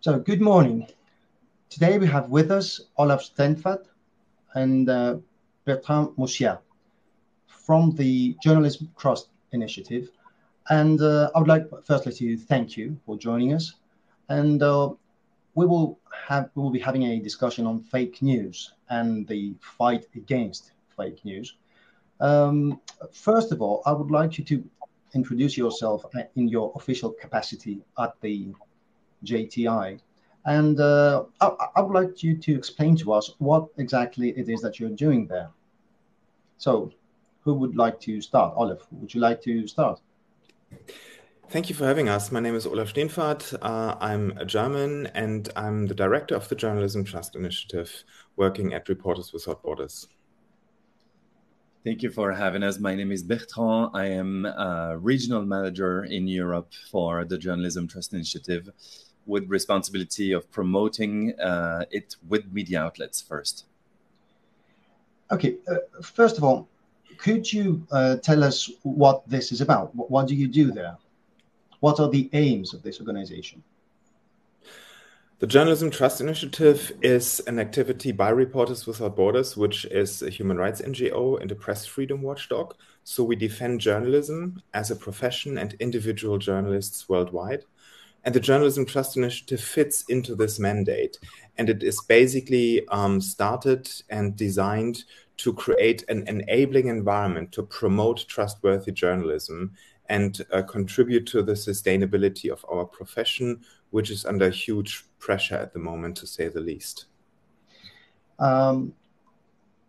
So, good morning. Today we have with us Olaf Steenfadt and uh, Bertrand Mossiat from the Journalism Trust Initiative. And uh, I would like firstly to thank you for joining us. And uh, we will have we will be having a discussion on fake news and the fight against fake news. Um, first of all, I would like you to introduce yourself in your official capacity at the JTI. And uh, I, I, would like you to explain to us what exactly it is that you're doing there. So, who would like to start? Olaf, would you like to start? Thank you for having us. My name is Olaf Steenfadt. Uh, I'm a German and I'm the director of the Journalism Trust Initiative working at Reporters Without Borders. Thank you for having us. My name is Bertrand. I am a regional manager in Europe for the Journalism Trust Initiative with responsibility of promoting uh, it with media outlets first. Okay, uh, first of all, could you uh, tell us what this is about? What, what do you do there? What are the aims of this organization? The Journalism Trust Initiative is an activity by Reporters Without Borders, which is a human rights NGO and a press freedom watchdog. So we defend journalism as a profession and individual journalists worldwide. And the Journalism Trust Initiative fits into this mandate. And it is basically um, started and designed to create an enabling environment to promote trustworthy journalism and uh, contribute to the sustainability of our profession, which is under huge pressure at the moment, to say the least. Um,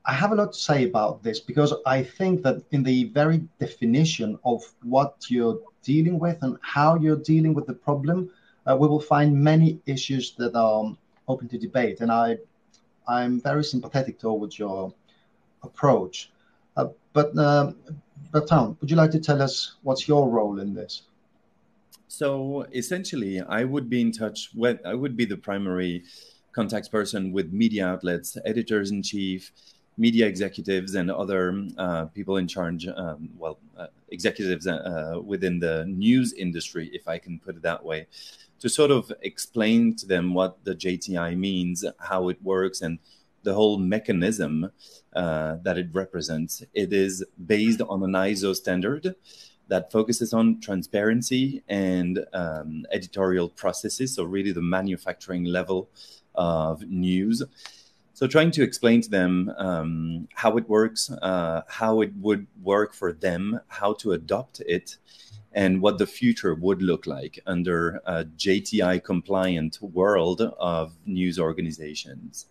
I have a lot to say about this because I think that in the very definition of what you're dealing with and how you're dealing with the problem, uh, we will find many issues that are open to debate. And I, I'm very sympathetic towards your approach. Uh, but uh, Bertrand, would you like to tell us what's your role in this? So essentially, I would be in touch with, I would be the primary contact person with media outlets, editors in chief, media executives, and other uh, people in charge, um, well, uh, executives uh, within the news industry, if I can put it that way, to sort of explain to them what the JTI means, how it works, and the whole mechanism uh, that it represents. It is based on an ISO standard that focuses on transparency and um, editorial processes, so really the manufacturing level of news. So, trying to explain to them um, how it works, uh, how it would work for them, how to adopt it, and what the future would look like under a JTI compliant world of news organizations.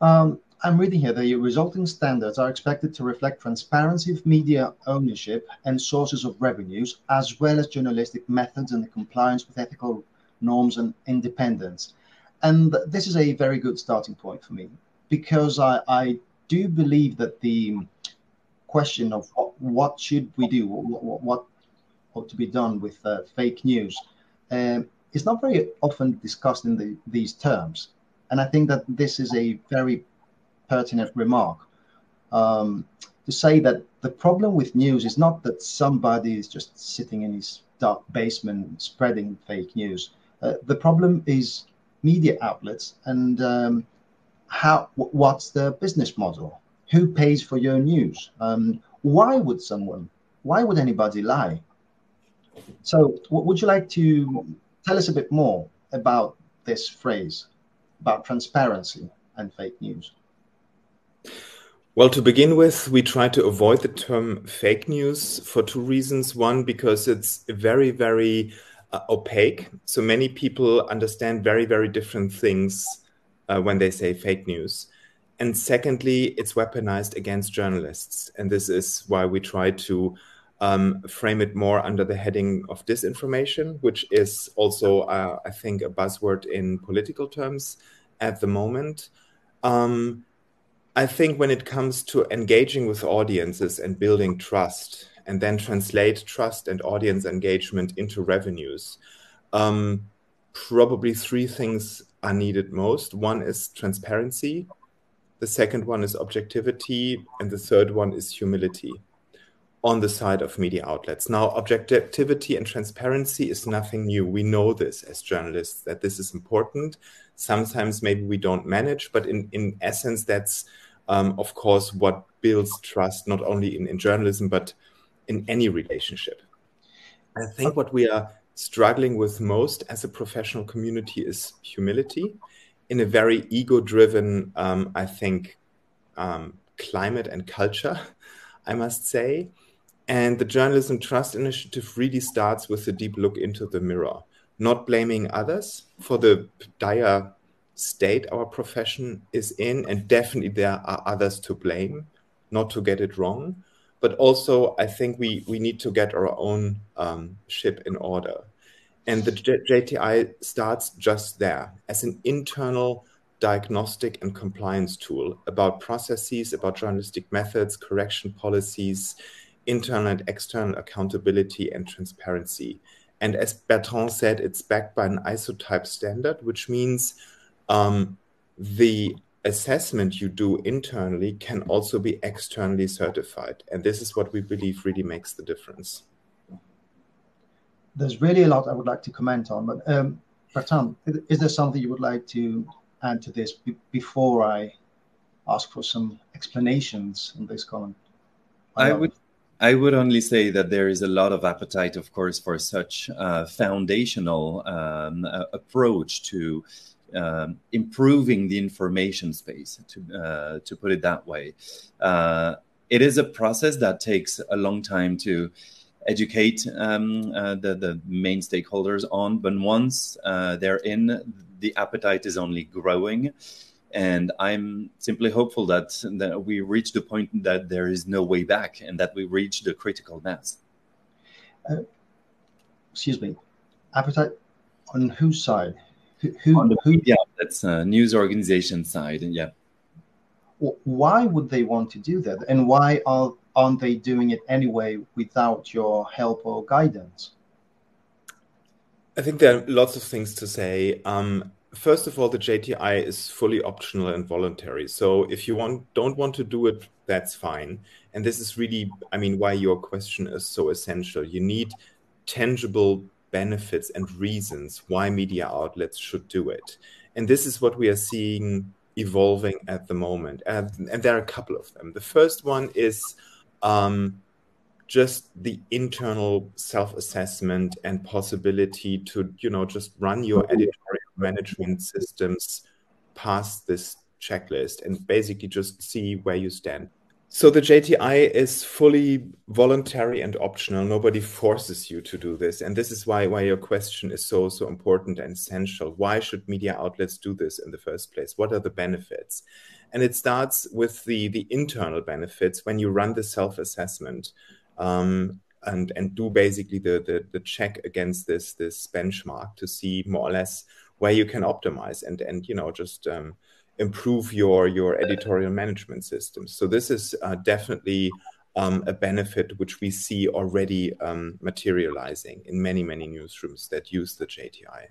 Um, I'm reading here the resulting standards are expected to reflect transparency of media ownership and sources of revenues, as well as journalistic methods and the compliance with ethical norms and independence. And this is a very good starting point for me because I, I do believe that the question of what, what should we do, what, what, ought to be done with uh, fake news, um, is not very often discussed in the, these terms. And I think that this is a very pertinent remark um, to say that the problem with news is not that somebody is just sitting in his dark basement spreading fake news. Uh, the problem is media outlets and um, how what's the business model? Who pays for your news? Um, why would someone? Why would anybody lie? So, would you like to tell us a bit more about this phrase? about transparency and fake news? Well, to begin with, we try to avoid the term fake news for two reasons. One, because it's very, very uh, opaque. So many people understand very, very different things uh, when they say fake news. And secondly, it's weaponized against journalists. And this is why we try to um, frame it more under the heading of disinformation, which is also, uh, I think, a buzzword in political terms at the moment. Um, I think when it comes to engaging with audiences and building trust, and then translate trust and audience engagement into revenues, um, probably three things are needed most. One is transparency, the second one is objectivity, and the third one is humility on the side of media outlets. Now, objectivity and transparency is nothing new. We know this as journalists that this is important. Sometimes maybe we don't manage, but in, in essence, that's um, of course what builds trust not only in, in journalism but in any relationship. I think what we are struggling with most as a professional community is humility in a very ego driven, um, I think, um, climate and culture, I must say. And the Journalism Trust Initiative really starts with a deep look into the mirror, not blaming others for the dire state our profession is in. And definitely there are others to blame, not to get it wrong. But also, I think we, we need to get our own um, ship in order. And the J- JTI starts just there as an internal diagnostic and compliance tool about processes, about journalistic methods, correction policies, internal and external accountability and transparency. And as Bertrand said, it's backed by an ISO type standard, which means um, the assessment you do internally can also be externally certified. And this is what we believe really makes the difference. There's really a lot I would like to comment on, but um, Bertrand, is there something you would like to add to this before I ask for some explanations on this comment? I would I would only say that there is a lot of appetite, of course, for such a foundational um, approach to um, improving the information space, to uh, to put it that way. Uh, it is a process that takes a long time to educate um, uh, the the main stakeholders on, but once uh, they're in, the appetite is only growing. And i'm simply hopeful that, that we reach the point that there is no way back and that we reach the critical mass. Uh, excuse me. Appetite on whose side who, who on the who, yeah that's a news organization side and yeah why would they want to do that and why are, aren't they doing it anyway without your help or guidance i think there are lots of things to say um, first of all, the JTI is fully optional and voluntary. So if you want don't want to do it, that's fine. And this is really, I mean, why your question is so essential. You need tangible benefits and reasons why media outlets should do it. And this is what we are seeing evolving at the moment. And, and there are a couple of them. The first one is um, just the internal self-assessment and possibility to, you know, just run your editorial management systems past this checklist and basically just see where you stand. So the JTI is fully voluntary and optional. Nobody forces you to do this. And this is why, why your question is so, so important and essential. Why should media outlets do this in the first place? What are the benefits? And it starts with the, the internal benefits when you run the self-assessment um, and, and do basically the, the, the check against this, this benchmark to see more or less where you can optimize and and you know just um, improve your your editorial management systems. So this is uh, definitely um, a benefit which we see already um, materializing in many many newsrooms that use the JTI.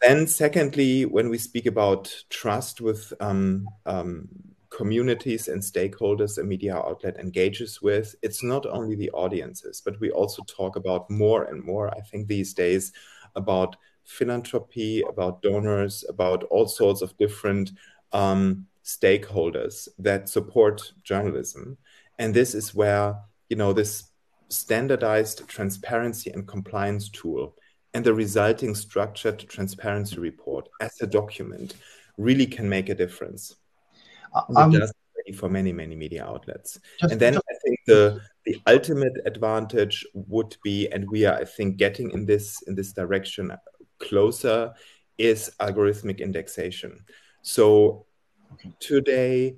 Then, secondly, when we speak about trust with um, um, communities and stakeholders a media outlet engages with, it's not only the audiences, but we also talk about more and more, I think, these days about philanthropy, about donors, about all sorts of different um, stakeholders that support journalism. And this is where, you know, this standardized transparency and compliance tool and the resulting structured transparency report as a document really can make a difference. Um, it for many, many media outlets. Just, and then just, I think the the ultimate advantage would be, and we are, I think, getting in this in this direction closer is algorithmic indexation. So okay. today,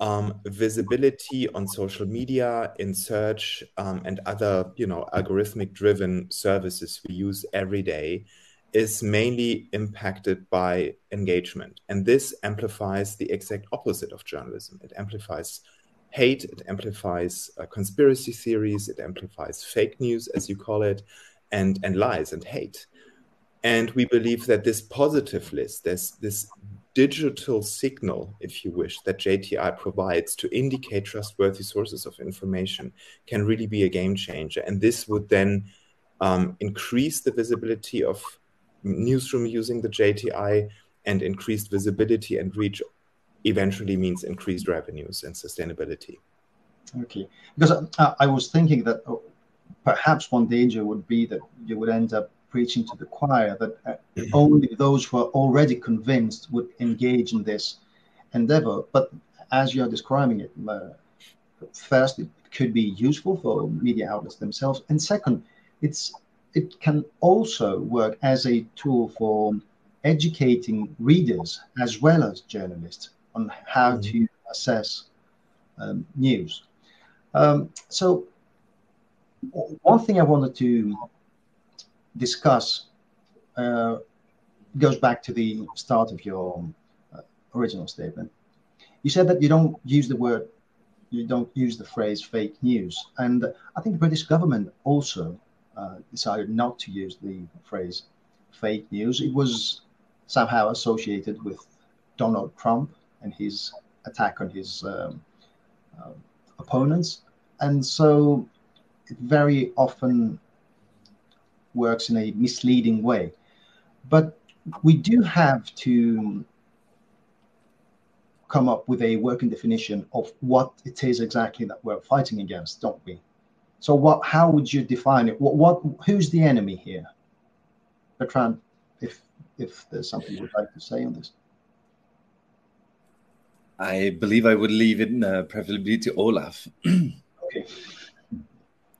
um, visibility on social media, in search, um, and other, you know, algorithmic-driven services we use every day is mainly impacted by engagement, and this amplifies the exact opposite of journalism. It amplifies hate, it amplifies uh, conspiracy theories, it amplifies fake news, as you call it, and and lies and hate. And we believe that this positive list, this, this digital signal, if you wish, that JTI provides to indicate trustworthy sources of information can really be a game changer. And this would then um, increase the visibility of newsroom using the JTI and increased visibility and reach eventually means increased revenues and sustainability. Okay, because uh, I was thinking that uh, perhaps one danger would be that you would end up preaching to the choir that uh, only those who are already convinced would engage in this endeavor. But as you're describing it, uh, first, it could be useful for media outlets themselves, and second, it's it can also work as a tool for educating readers as well as journalists on how mm-hmm. to assess um, news. Um, so, one thing I wanted to discuss uh, goes back to the start of your uh, original statement. You said that you don't use the word, you don't use the phrase fake news. And I think the British government also uh, decided not to use the phrase fake news. It was somehow associated with Donald Trump and his attack on his um, uh, opponents. And so it very often works in a misleading way. But we do have to come up with a working definition of what it is exactly that we're fighting against, don't we? So, what? How would you define it? What? what who's the enemy here, Bertrand? If if there's something you would like to say on this. I believe I would leave it uh, preferably to Olaf. okay.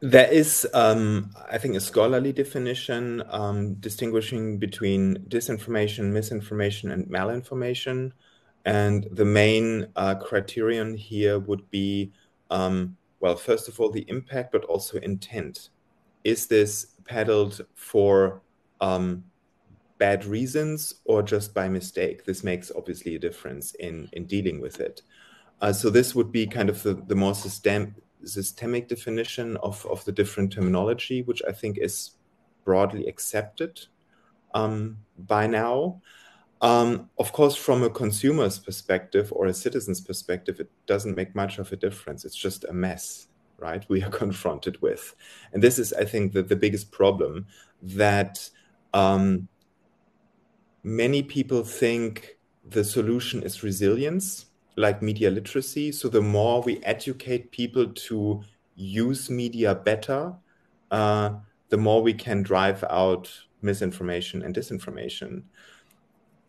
There is, um, I think, a scholarly definition um, distinguishing between disinformation, misinformation, and malinformation. And the main uh, criterion here would be, um, well, first of all, the impact, but also intent. Is this peddled for um, bad reasons or just by mistake? This makes obviously a difference in, in dealing with it. Uh, so this would be kind of the, the more system, systemic definition of, of the different terminology, which I think is broadly accepted um, by now. Um, of course, from a consumer's perspective or a citizen's perspective, it doesn't make much of a difference. It's just a mess, right? We are confronted with. And this is, I think, the, the biggest problem that um, many people think the solution is resilience like media literacy. So the more we educate people to use media better, uh, the more we can drive out misinformation and disinformation.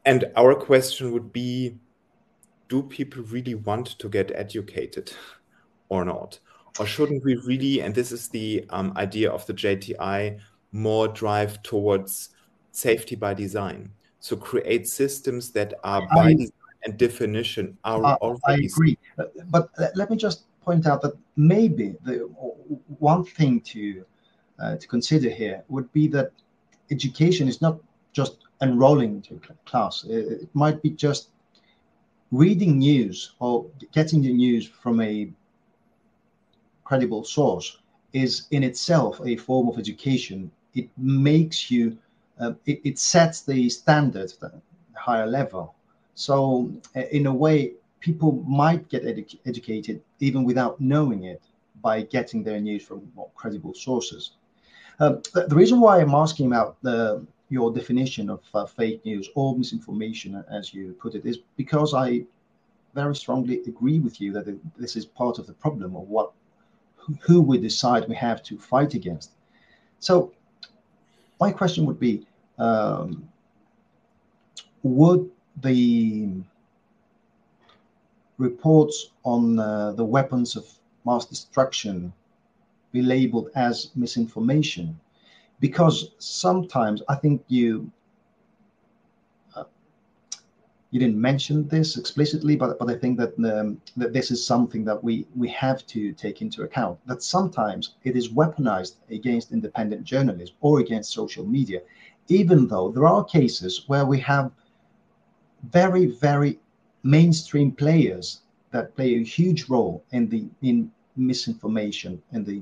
And our question would be do people really want to get educated or not? Or shouldn't we really, and this is the um, idea of the JTI, more drive towards safety by design? So create systems that are by design and definition are uh, already. I agree, but let me just point out that maybe the one thing to uh, to consider here would be that education is not just enrolling into class. It, might be just reading news or getting the news from a credible source is in itself a form of education. It makes you, uh, it, it, sets the standard at a higher level. So, uh, in a way, people might get edu- educated even without knowing it by getting their news from more credible sources. Uh, the, reason why I'm asking about the, your definition of uh, fake news or misinformation, as you put it, is because I very strongly agree with you that this is part of the problem of what who we decide we have to fight against. So, my question would be: um, Would the reports on uh, the weapons of mass destruction be labeled as misinformation. Because sometimes i think you uh, you didn't mention this explicitly but but i think that um, that this is something that we we have to take into account that sometimes it is weaponized against independent journalists or against social media. Even though there are cases where we have very, very mainstream players that play a huge role in the in misinformation in the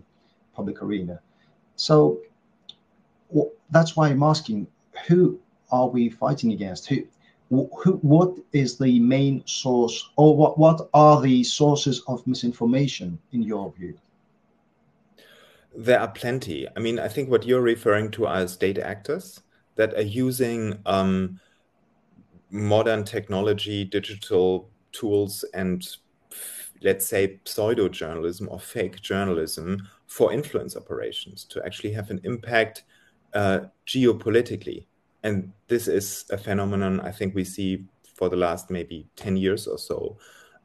public arena. So that's why I'm asking: Who are we fighting against? Who? who, what is the main source, or what, what are the sources of misinformation in your view? There are plenty. I mean, I think what you're referring to are state actors that are using um, modern technology, digital tools, and let's say pseudo journalism or fake journalism for influence operations to actually have an impact uh, geopolitically. And this is a phenomenon I think we see for the last maybe 10 years or so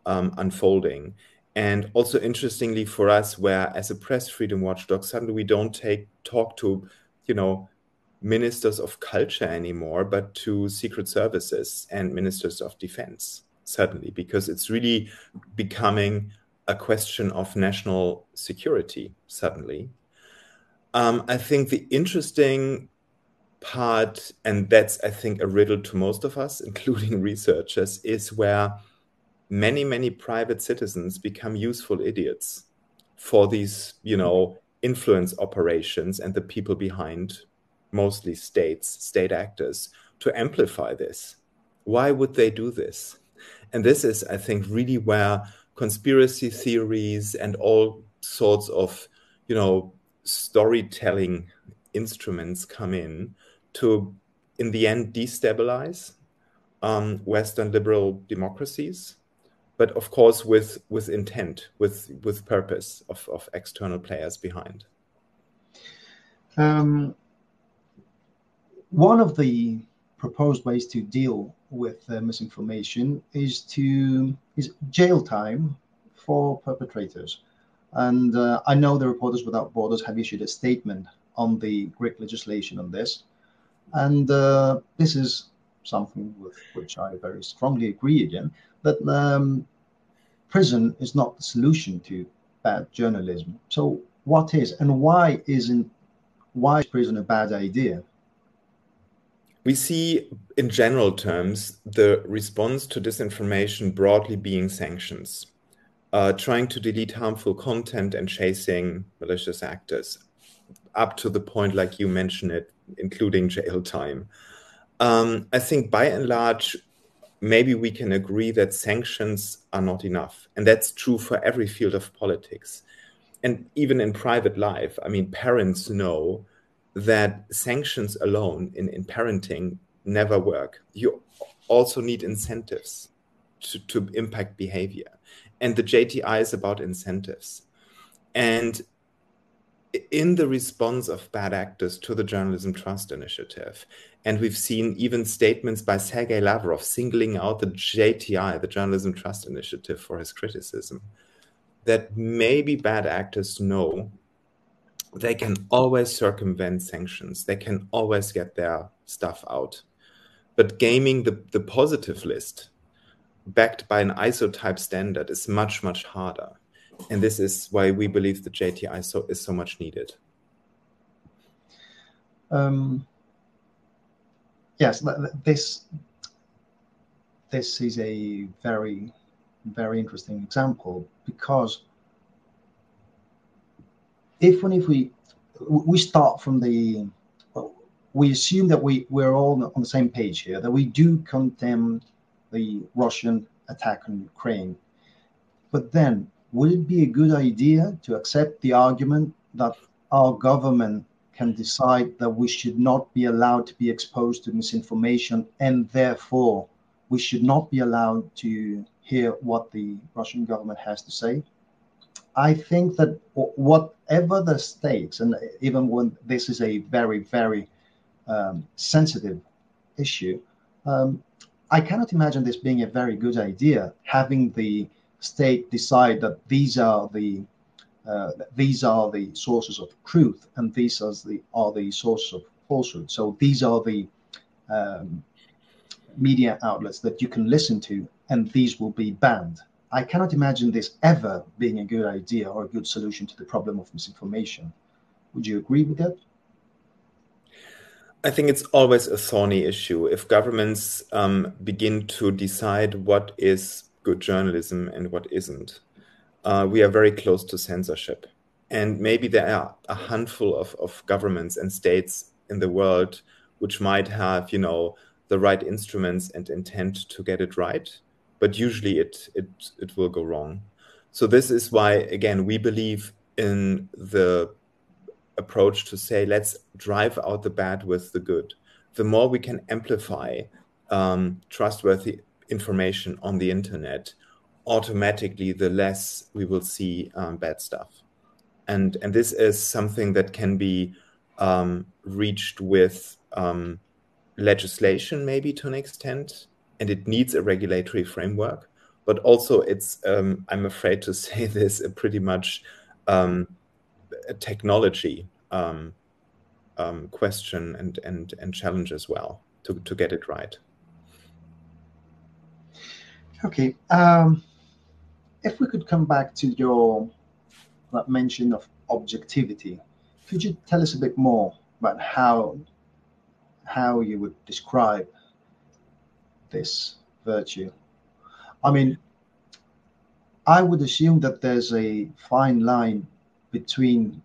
um, unfolding. And also interestingly for us, where as a press freedom watchdog, suddenly we don't take talk to, you know, ministers of culture anymore, but to secret services and ministers of defense, certainly, because it's really becoming a question of national security, suddenly. Um, I think the interesting part, and that's, I think, a riddle to most of us, including researchers, is where many, many private citizens become useful idiots for these, you know, influence operations and the people behind mostly states, state actors, to amplify this. Why would they do this? And this is, I think, really where conspiracy theories and all sorts of, you know, storytelling instruments come in to, in the end, destabilize um, Western liberal democracies, but of course with with intent, with with purpose of, of external players behind. Um, one of the proposed ways to deal with uh, misinformation is to is jail time for perpetrators. And uh, I know the Reporters Without Borders have issued a statement on the Greek legislation on this. And uh, this is something with which I very strongly agree again that um, prison is not the solution to bad journalism. So, what is and why isn't why is prison a bad idea? We see, in general terms, the response to disinformation broadly being sanctions, uh, trying to delete harmful content and chasing malicious actors, up to the point, like you mentioned it, including jail time. Um, I think by and large, maybe we can agree that sanctions are not enough. And that's true for every field of politics. And even in private life, I mean, parents know that sanctions alone in, in parenting never work. You also need incentives to, to impact behavior. And the JTI is about incentives. And in the response of bad actors to the Journalism Trust Initiative, and we've seen even statements by Sergei Lavrov singling out the JTI, the Journalism Trust Initiative, for his criticism, that maybe bad actors know they can always circumvent sanctions. They can always get their stuff out. But gaming the, the positive list backed by an ISO type standard is much, much harder. And this is why we believe the JTI so, is so much needed. Um, yes, this this is a very, very interesting example because if and if we we start from the we assume that we we're all on the same page here that we do condemn the Russian attack on Ukraine, but then would it be a good idea to accept the argument that our government can decide that we should not be allowed to be exposed to misinformation and therefore we should not be allowed to hear what the Russian government has to say? I think that whatever the stakes, and even when this is a very, very um, sensitive issue, um, I cannot imagine this being a very good idea. Having the state decide that these are the uh, these are the sources of truth and these are the are the sources of falsehood. So these are the um, media outlets that you can listen to, and these will be banned. I cannot imagine this ever being a good idea or a good solution to the problem of misinformation. Would you agree with that? I think it's always a thorny issue. If governments um, begin to decide what is good journalism and what isn't, uh, we are very close to censorship. And maybe there are a handful of, of governments and states in the world which might have, you know, the right instruments and intent to get it right, but usually it it it will go wrong. So this is why again we believe in the approach to say let's drive out the bad with the good. The more we can amplify um, trustworthy information on the internet, automatically the less we will see um, bad stuff. And and this is something that can be um, reached with um, legislation, maybe to an extent, and it needs a regulatory framework. But also, it's um, I'm afraid to say this a pretty much um, a technology um, um, question and and and challenge as well to to get it right. Okay, um, if we could come back to your mention of objectivity, could you tell us a bit more about how how you would describe this virtue? I mean, I would assume that there's a fine line between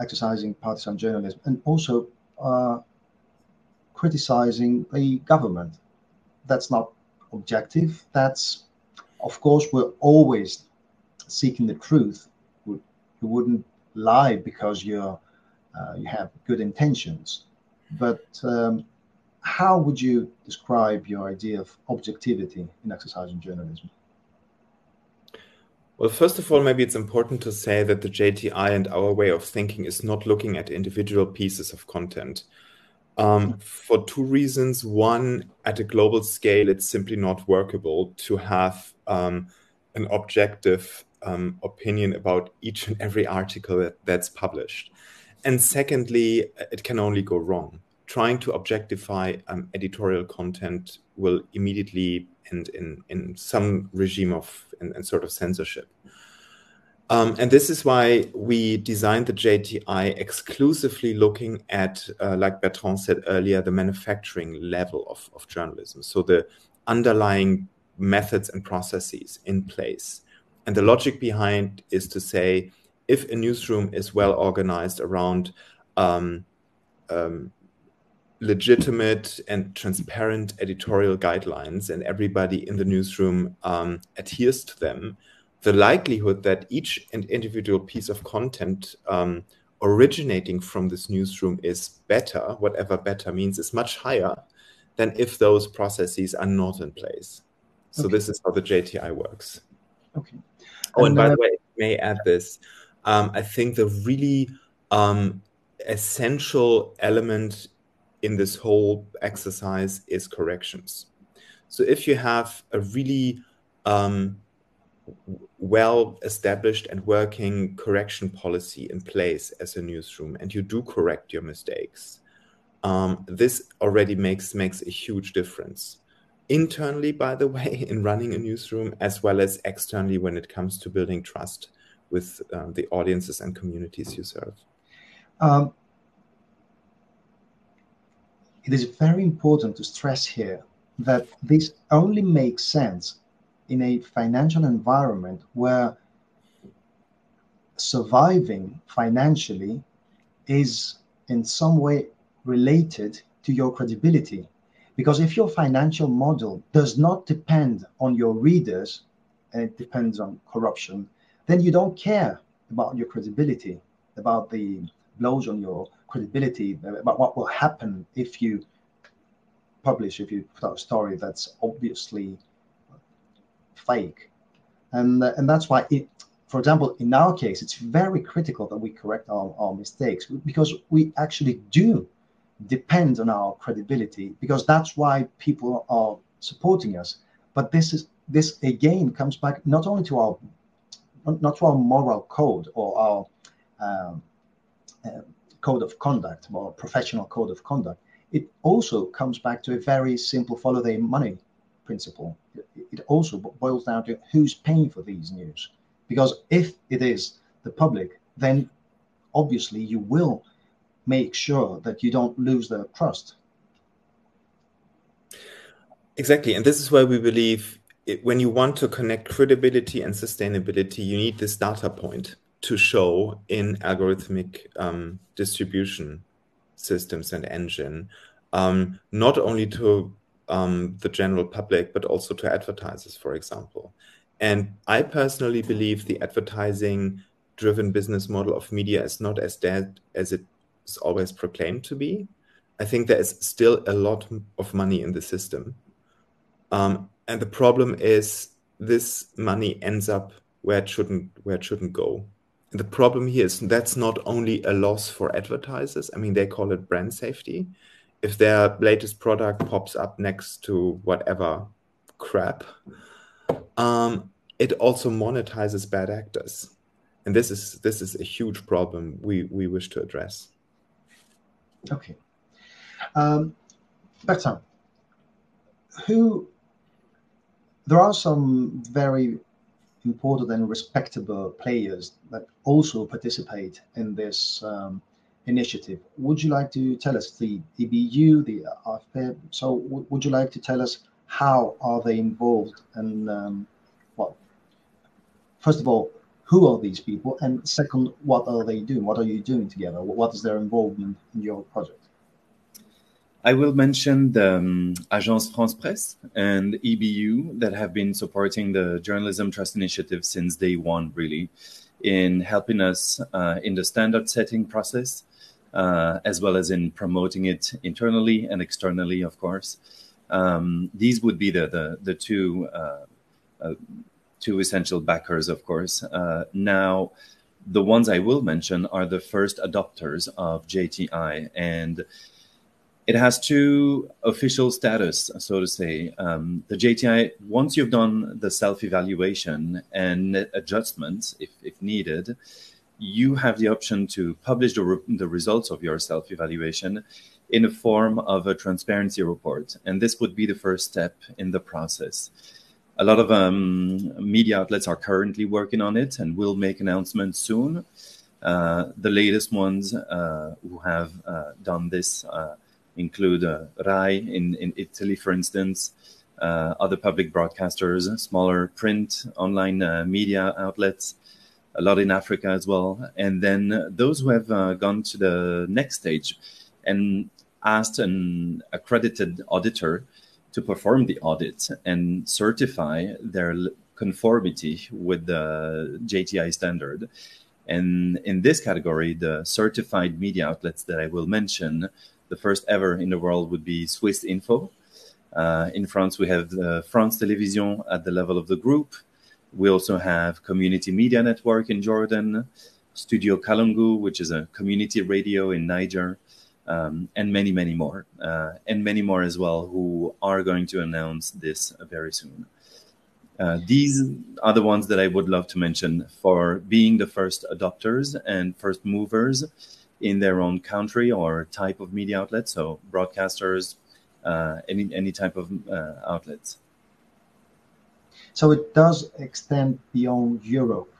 exercising partisan journalism and also uh, criticizing the government. That's not objective. That's, of course, we're always seeking the truth. You wouldn't lie because you're uh, you have good intentions. But um, how would you describe your idea of objectivity in exercising journalism? Well, first of all, maybe it's important to say that the JTI and our way of thinking is not looking at individual pieces of content. Um, for two reasons. One, at a global scale, it's simply not workable to have um, an objective um, opinion about each and every article that, that's published. And secondly, it can only go wrong. Trying to objectify um, editorial content will immediately end in, in some regime of and, in sort of censorship. Um, and this is why we designed the JTI exclusively looking at, uh, like Bertrand said earlier, the manufacturing level of, of journalism. So the underlying methods and processes in place. And the logic behind is to say if a newsroom is well organized around um, um, legitimate and transparent editorial guidelines and everybody in the newsroom um, adheres to them, the likelihood that each and individual piece of content um, originating from this newsroom is better, whatever better means, is much higher than if those processes are not in place. So okay. this is how the JTI works. Okay. Oh, and, and by the way, may add this. Um, I think the really um, essential element in this whole exercise is corrections. So if you have a really um, well established and working correction policy in place as a newsroom and you do correct your mistakes um, this already makes makes a huge difference internally by the way in running a newsroom as well as externally when it comes to building trust with uh, the audiences and communities you serve um, it is very important to stress here that this only makes sense in a financial environment where surviving financially is in some way related to your credibility. Because if your financial model does not depend on your readers and it depends on corruption, then you don't care about your credibility, about the blows on your credibility, about what will happen if you publish, if you put out a story that's obviously fake. And, uh, and that's why it, for example, in our case, it's very critical that we correct our, our mistakes because we actually do depend on our credibility because that's why people are supporting us. But this is this again comes back not only to our not to our moral code or our um, uh, code of conduct or professional code of conduct. It also comes back to a very simple follow the money principle. It also boils down to who's paying for these news. Because if it is the public, then obviously you will make sure that you don't lose their trust. Exactly. And this is why we believe it, when you want to connect credibility and sustainability, you need this data point to show in algorithmic um, distribution systems and engine um, not only to um, the general public, but also to advertisers, for example. And I personally believe the advertising driven business model of media is not as dead as it is always proclaimed to be. I think there is still a lot of money in the system. Um, and the problem is this money ends up where it shouldn't where it shouldn't go. The problem here is that's not only a loss for advertisers. I mean, they call it brand safety. If their latest product pops up next to whatever crap, um, it also monetizes bad actors, and this is this is a huge problem we we wish to address. Okay, um, Bertrand, who there are some very important and respectable players that also participate in this um, initiative. Would you like to tell us the EBU, the AFP? So, w- would you like to tell us how are they involved and um, what? First of all, who are these people, and second, what are they doing? What are you doing together? What is their involvement in your project? I will mention the um, Agence France Presse and EBU that have been supporting the Journalism Trust Initiative since day one, really, in helping us uh, in the standard setting process, uh, as well as in promoting it internally and externally, of course. Um, these would be the the, the two uh, uh two essential backers, of course. Uh, now, the ones I will mention are the first adopters of JTI and it has two official status, so to say. Um, the JTI, once you've done the self evaluation and adjustments, if, if needed, you have the option to publish the, re- the results of your self evaluation in the form of a transparency report. And this would be the first step in the process. A lot of um, media outlets are currently working on it and will make announcements soon. Uh, the latest ones uh, who have uh, done this uh, include uh, RAI in, in Italy, for instance, uh, other public broadcasters, smaller print, online uh, media outlets, a lot in Africa as well. And then those who have uh, gone to the next stage and asked an accredited auditor to perform the audit and certify their conformity with the JTI standard. And in this category, the certified media outlets that I will mention the first ever in the world would be Swiss Info. Uh, in France, we have France Television at the level of the group. We also have Community Media Network in Jordan, Studio Kalangou, which is a community radio in Niger, um, and many, many more, uh, and many more as well, who are going to announce this very soon. Uh, these are the ones that I would love to mention for being the first adopters and first movers in their own country or type of media outlet, so broadcasters, uh, any any type of uh, outlets. So it does extend beyond Europe.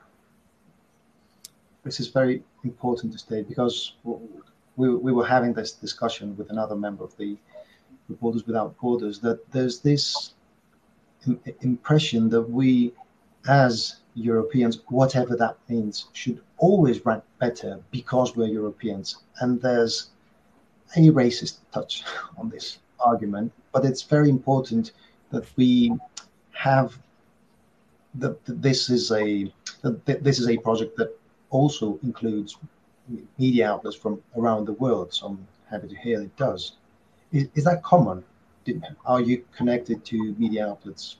This is very important to state because we, we were having this discussion with another member of the Reporters Without Borders that there's this impression that we, as Europeans, whatever that means, should always rank better because we're Europeans. And there's a racist touch on this argument, but it's very important that we have that this is a that this is a project that also includes media outlets from around the world. So I'm happy to hear it does. Is, is that common? Are you connected to media outlets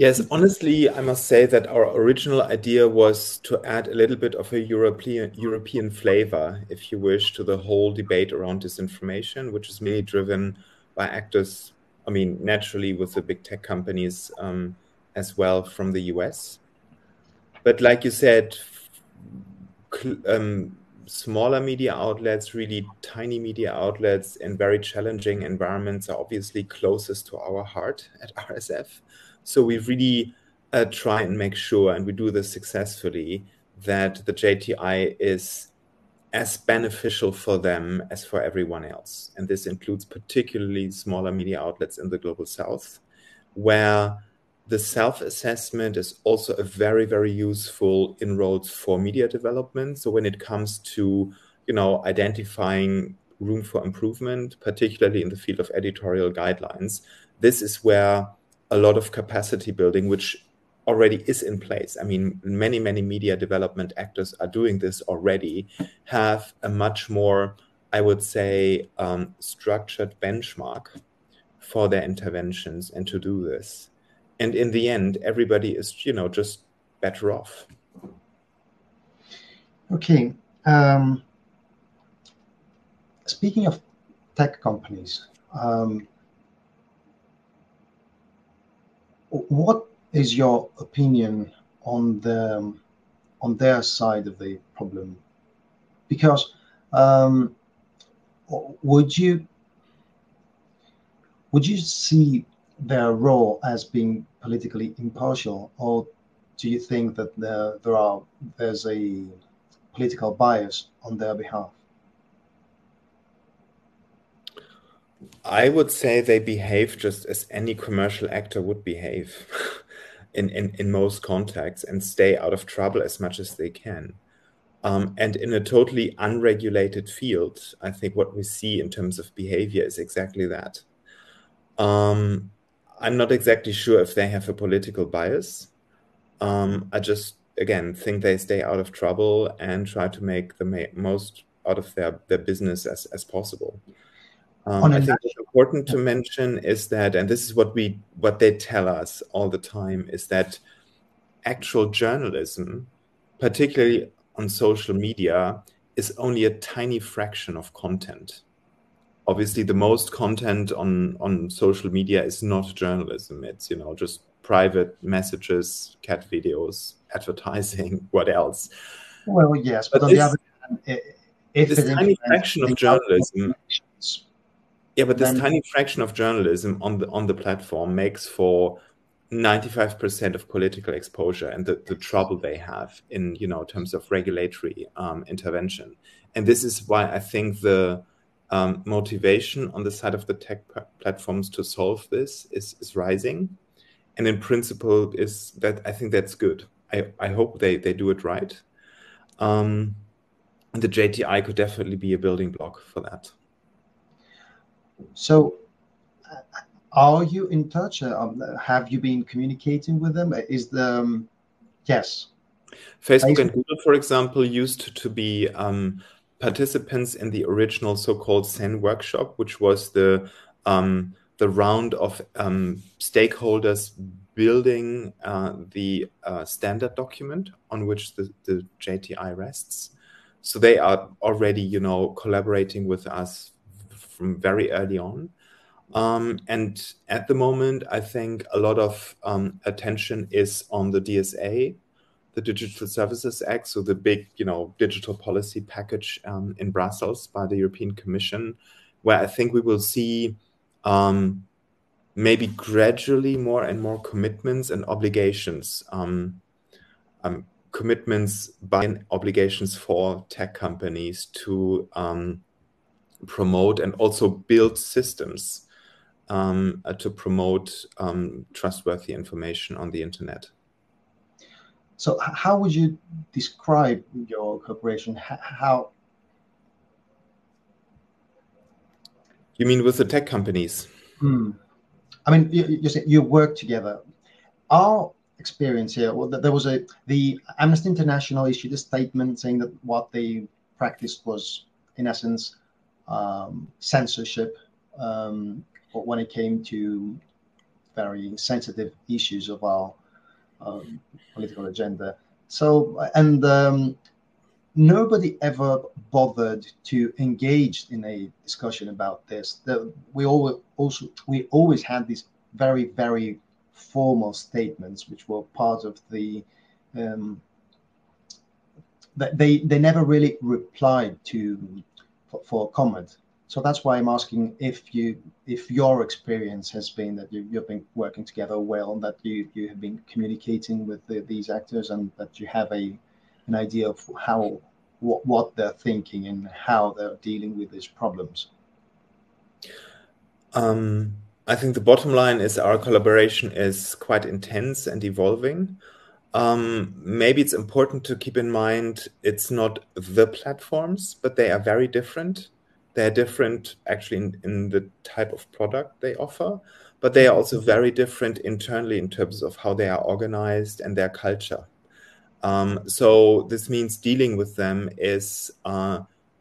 Yes, honestly, I must say that our original idea was to add a little bit of a European European flavor, if you wish, to the whole debate around disinformation, which is mainly driven by actors. I mean, naturally, with the big tech companies um, as well from the US. But like you said, um, smaller media outlets, really tiny media outlets in very challenging environments are obviously closest to our heart at RSF. So we really uh, try and make sure, and we do this successfully, that the JTI is as beneficial for them as for everyone else. And this includes particularly smaller media outlets in the global south, where the self assessment is also a very, very useful inroads for media development. So when it comes to you know identifying room for improvement, particularly in the field of editorial guidelines. This is where a lot of capacity building, which already is in place. I mean, many, many media development actors are doing this already, have a much more, I would say, um, structured benchmark for their interventions and to do this. And in the end, everybody is, you know, just better off. Okay. Um, speaking of tech companies, um, what is your opinion on the on their side of the problem? Because um, would you would you see their role as being politically impartial, or do you think that there there are there's a political bias on their behalf? I would say they behave just as any commercial actor would behave in, in, in most contexts and stay out of trouble as much as they can. Um, and in a totally unregulated field, I think what we see in terms of behavior is exactly that. Um, I'm not exactly sure if they have a political bias. Um, I just, again, think they stay out of trouble and try to make the most out of their, their business as, as possible. Um, I think what's important to mention is that, and this is what we what they tell us all the time, is that actual journalism, particularly on social media, is only a tiny fraction of content. Obviously, the most content on on social media is not journalism. It's you know just private messages, cat videos, advertising. What else? Well, yes, but, but on this, the other hand, if this tiny fraction of journalism yeah, but this then, tiny fraction of journalism on the on the platform makes for 95% of political exposure and the, the trouble they have in you know terms of regulatory um, intervention. And this is why I think the um, motivation on the side of the tech platforms to solve this is, is rising. And in principle, is that I think that's good. I, I hope they, they do it right. Um, and the JTI could definitely be a building block for that. So, uh, are you in touch? Uh, um, have you been communicating with them? Is the um, yes? Facebook, Facebook, and Google, for example, used to be um, participants in the original so-called CEN workshop, which was the um, the round of um, stakeholders building uh, the uh, standard document on which the, the JTI rests. So they are already, you know, collaborating with us from very early on. Um, and at the moment, I think a lot of um, attention is on the DSA, the Digital Services Act, so the big, you know, digital policy package um, in Brussels by the European Commission, where I think we will see um, maybe gradually more and more commitments and obligations, um, um, commitments by obligations for tech companies to promote and also build systems um, uh, to promote um, trustworthy information on the internet. So, how would you describe your cooperation? How? You mean with the tech companies? Hmm. I mean, you, you say you work together. Our experience here, well, there was a the Amnesty International issued a statement saying that what they practiced was, in essence, um, censorship um, when it came to very sensitive issues of our um, political agenda. So, and um, nobody ever bothered to engage in a discussion about this. The, we always also we always had these very very formal statements, which were part of the. Um, they they never really replied to for, comment. So that's why I'm asking if you if your experience has been that you, you've been working together well, and that you you have been communicating with the, these actors, and that you have a an idea of how what, what they're thinking and how they're dealing with these problems. Um, I think the bottom line is our collaboration is quite intense and evolving. Um, maybe it's important to keep in mind it's not the platforms, but they are very different. They're different actually in, in the type of product they offer, but they are also very different internally in terms of how they are organized and their culture. Um, so this means dealing with them is, uh,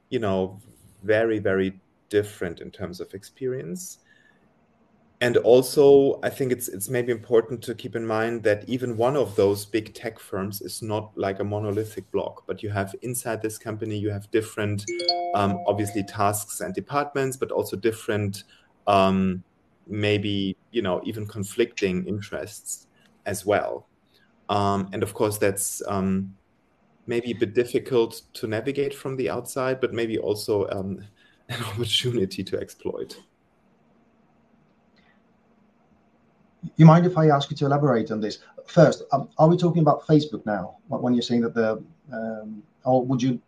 you know, very, very different in terms of experience. And also, I think it's it's maybe important to keep in mind that even one of those big tech firms is not like a monolithic block, but you have inside this company you have different, um, obviously tasks and departments, but also different, um, maybe you know even conflicting interests as well. Um, and of course, that's um, maybe a bit difficult to navigate from the outside, but maybe also um, an opportunity to exploit. You mind if I ask you to elaborate on this? First, um, are we talking about Facebook now when you're saying that the, um, or would you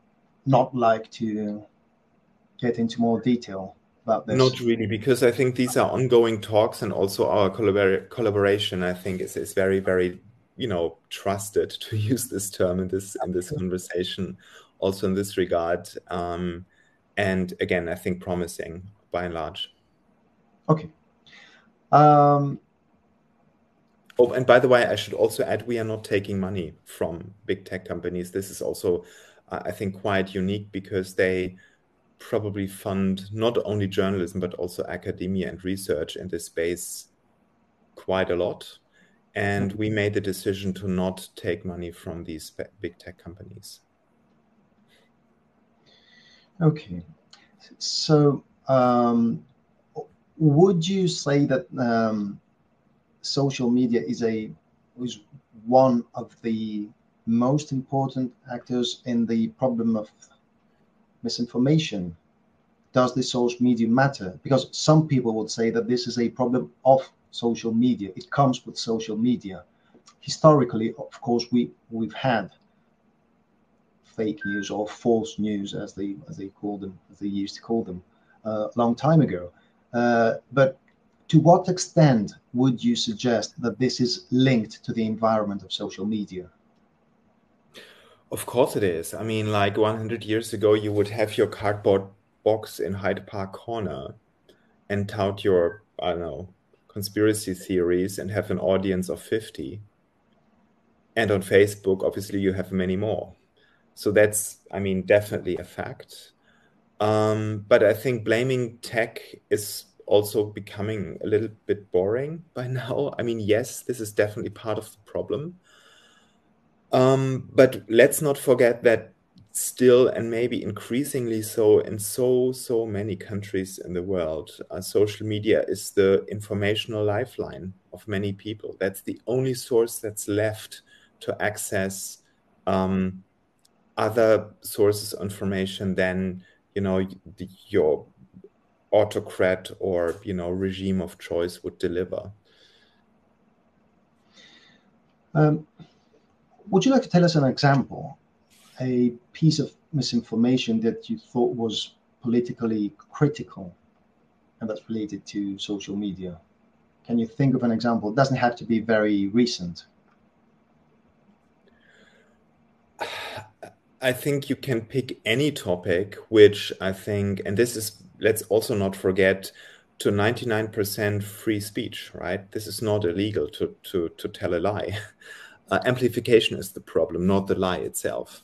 not like to get into more detail about this? Not really, because I think these are ongoing talks and also our collabor- collaboration, I think, is, is very, very you know trusted to use this term in this in this conversation also in this regard um, and again i think promising by and large okay um, oh and by the way i should also add we are not taking money from big tech companies. This is also uh, i think quite unique because they probably fund not only journalism but also academia and research in this space quite a lot. And we made the decision to not take money from these big tech companies. Okay, so um, would you say that um, social media is a is one of the most important actors in the problem of misinformation? Does the social media matter? Because some people would say that this is a problem of social media. It comes with social media. Historically, of course, we we've had fake news or false news, as they as they call them, as they used to call them, uh, a long time ago. Uh, but to what extent would you suggest that this is linked to the environment of social media? Of course it is. I mean, like 100 years ago, you would have your cardboard box in Hyde Park Corner and tout your, I don't know, conspiracy theories and have an audience of 50. And on Facebook, obviously, you have many more. So that's, I mean, definitely a fact. Um, but I think blaming tech is also becoming a little bit boring by now. I mean, yes, this is definitely part of the problem. Um, but let's not forget that still and maybe increasingly so in so so many countries in the world uh, social media is the informational lifeline of many people that's the only source that's left to access um, other sources of information than you know your autocrat or you know regime of choice would deliver um, would you like to tell us an example a piece of misinformation that you thought was politically critical and that's related to social media? Can you think of an example? It doesn't have to be very recent. I think you can pick any topic, which I think, and this is, let's also not forget, to 99% free speech, right? This is not illegal to, to, to tell a lie. Uh, amplification is the problem, not the lie itself.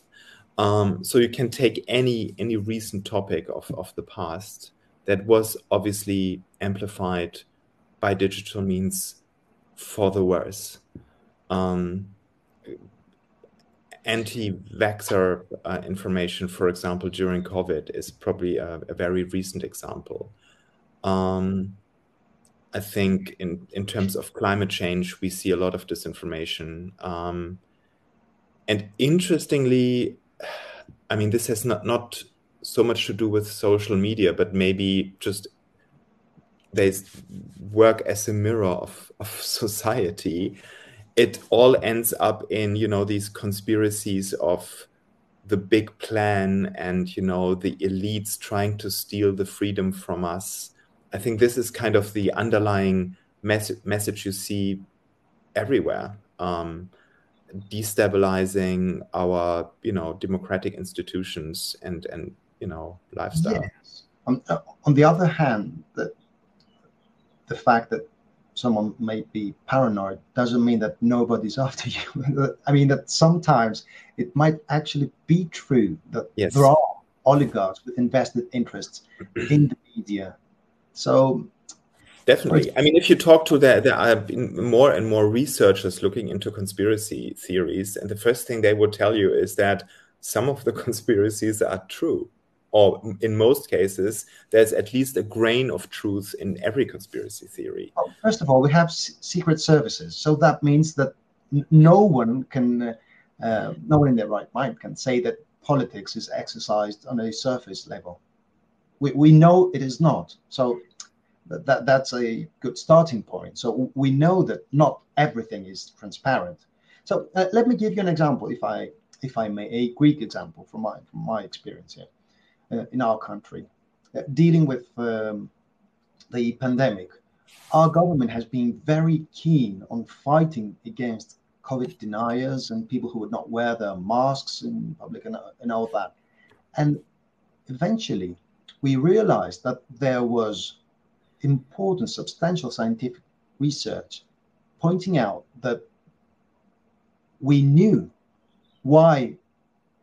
Um, so you can take any any recent topic of, of the past that was obviously amplified by digital means for the worse. Um, anti-vaxxer uh, information, for example, during COVID is probably a, a very recent example. Um, I think in, in terms of climate change, we see a lot of disinformation. Um, and interestingly, I mean, this has not not so much to do with social media, but maybe just they work as a mirror of, of society. It all ends up in you know these conspiracies of the big plan and you know the elites trying to steal the freedom from us. I think this is kind of the underlying mes- message you see everywhere. Um, destabilizing our you know democratic institutions and and you know lifestyle yes Um, uh, on the other hand, the fact that someone may be paranoid doesn't mean that nobody's after you. I mean that sometimes it might actually be true that yes. there are oligarchs with invested interests in the media. So Definitely. I mean, if you talk to the, there are more and more researchers looking into conspiracy theories, and the first thing they would tell you is that some of the conspiracies are true, or in most cases, there's at least a grain of truth in every conspiracy theory. Well, first of all, we have secret services, so that means that no one can, uh, no one in their right mind can say that politics is exercised on a surface level. We, we know it is not. So that that's a good starting point. So we know that not everything is transparent. So uh, let me give you an example, if I if I may, a Greek example from my from my experience here in our country, uh, dealing with um, the pandemic. Our government has been very keen on fighting against COVID deniers and people who would not wear their masks in public and, and all that. And eventually, we realized that there was important, substantial scientific research pointing out that we knew why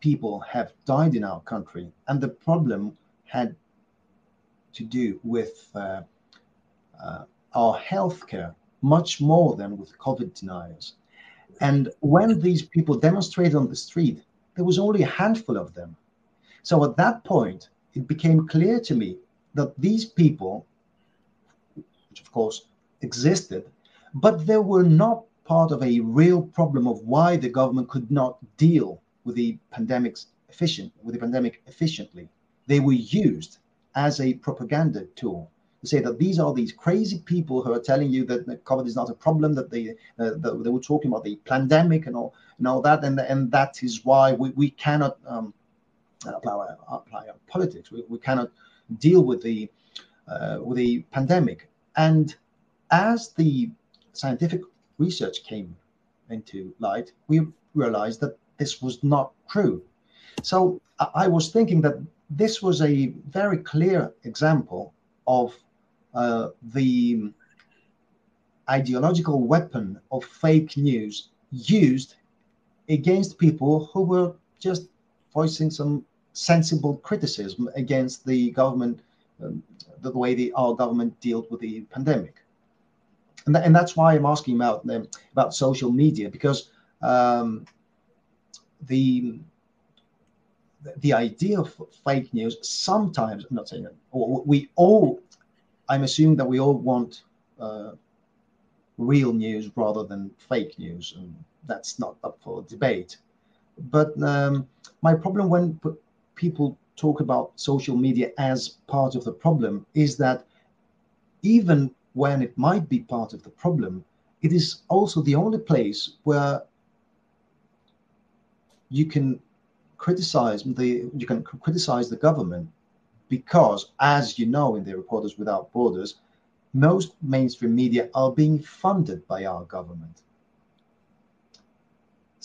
people have died in our country, and the problem had to do with uh, uh, our healthcare much more than with COVID deniers. And when these people demonstrated on the street, there was only a handful of them. So at that point, it became clear to me that these people which of course existed, but they were not part of a real problem of why the government could not deal with the pandemics efficient with the pandemic efficiently. They were used as a propaganda tool to say that these are these crazy people who are telling you that COVID is not a problem, that they uh, that they were talking about the pandemic and all and all that, and and that is why we, we cannot um, apply, apply our politics. We, we cannot deal with the uh, with the pandemic. And as the scientific research came into light, we realized that this was not true. So I was thinking that this was a very clear example of uh, the ideological weapon of fake news used against people who were just voicing some sensible criticism against the government um, the way the our government dealt with the pandemic. And, th- and that's why I'm asking about um, about social media because um, the the idea of fake news sometimes I'm not saying that we all I'm assuming that we all want uh, real news rather than fake news and that's not up for debate. But um, my problem when people talk about social media as part of the problem is that even when it might be part of the problem, it is also the only place where you can criticize the you can criticize the government because as you know in the reporters without borders most mainstream media are being funded by our government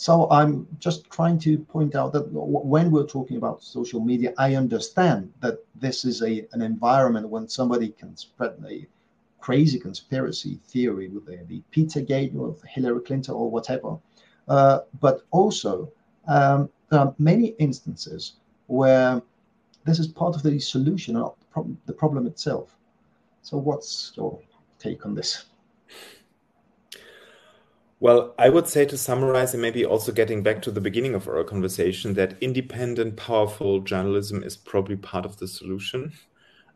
so I'm just trying to point out that when we're talking about social media, I understand that this is a an environment when somebody can spread a crazy conspiracy theory with the, the Pizzagate or Hillary Clinton or whatever. Uh, but also, um, there are many instances where this is part of the solution, not the problem, the problem itself. So, what's your take on this? Well, I would say to summarize and maybe also getting back to the beginning of our conversation that independent, powerful journalism is probably part of the solution.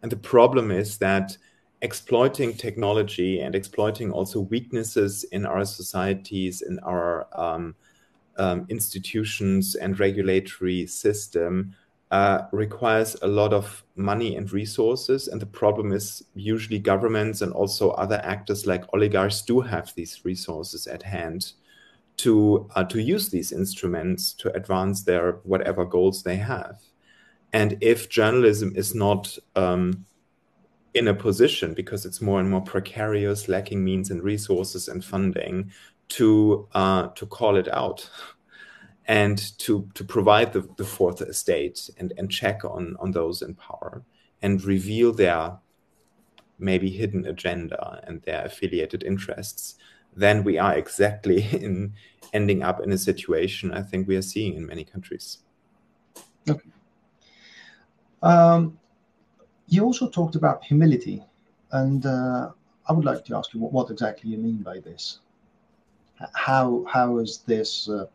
And the problem is that exploiting technology and exploiting also weaknesses in our societies, in our um, um, institutions and regulatory system uh, requires a lot of money and resources. And the problem is usually governments and also other actors like oligarchs do have these resources at hand to uh, to use these instruments to advance their whatever goals they have. And if journalism is not um, in a position because it's more and more precarious, lacking means and resources and funding to uh, to call it out and to to provide the, the fourth estate and and check on on those in power and reveal their maybe hidden agenda and their affiliated interests, then we are exactly in ending up in a situation I think we are seeing in many countries. Okay. Um, you also talked about humility, and uh, I would like to ask you what, what, exactly you mean by this. How how is this? Uh,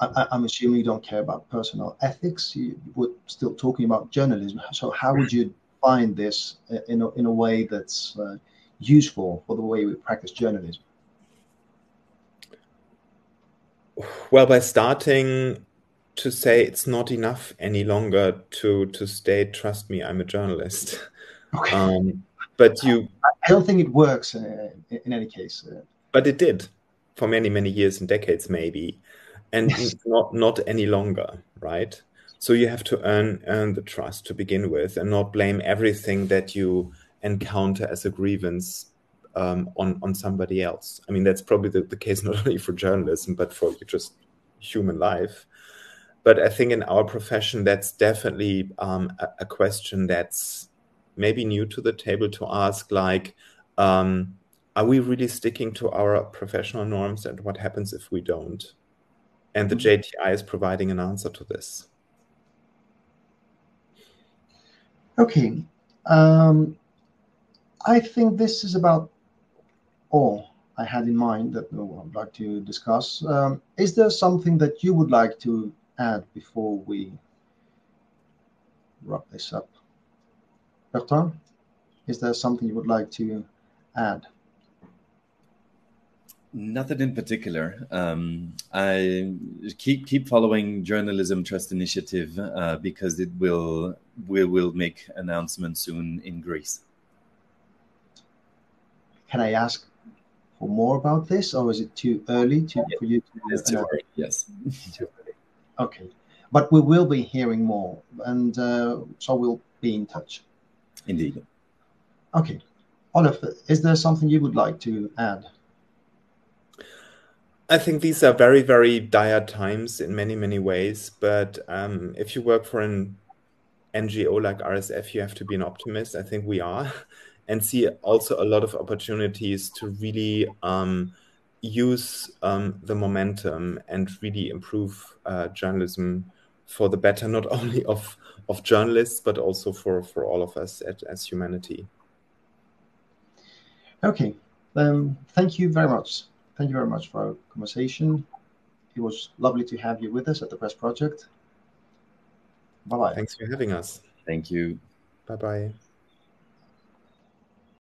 I, am assuming you don't care about personal ethics. You were still talking about journalism. So how would you find this in a, in a way that's uh, useful for the way we practice journalism? Well, by starting to say it's not enough any longer to to state, trust me, I'm a journalist. Okay. Um, but you, I don't think it works uh, in any case. Uh, but it did for many many years and decades, maybe, and yes. not not any longer, right? So you have to earn earn the trust to begin with, and not blame everything that you encounter as a grievance um, on on somebody else. I mean, that's probably the, the case not only for journalism but for just human life. But I think in our profession, that's definitely um, a, a, question that's maybe new to the table to ask. Like, um, are we really sticking to our professional norms, and what happens if we don't? And the mm-hmm. JTI is providing an answer to this. Okay. Um, I think this is about all I had in mind that I'd like to discuss. Um, is there something that you would like to add before we wrap this up? Bertrand, is there something you would like to add? Nothing in particular. Um, I keep keep following Journalism Trust Initiative uh, because it will we will make announcements soon in Greece. Can I ask for more about this, or is it too early to, for you to? It's too early. Yes. too early. Okay, but we will be hearing more, and uh, so we'll be in touch. Indeed. Okay, Olaf, is there something you would like to add? I think these are very, very dire times in many, many ways. But um, if you work for an NGO like RSF, you have to be an optimist. I think we are, and see also a lot of opportunities to really um, use um, the momentum and really improve uh, journalism for the better, not only of of journalists but also for for all of us at, as humanity. Okay, um, thank you very much. Thank you very much for our conversation. It was lovely to have you with us at the Press Project. Bye bye. Thanks for having us. Thank you. Bye bye.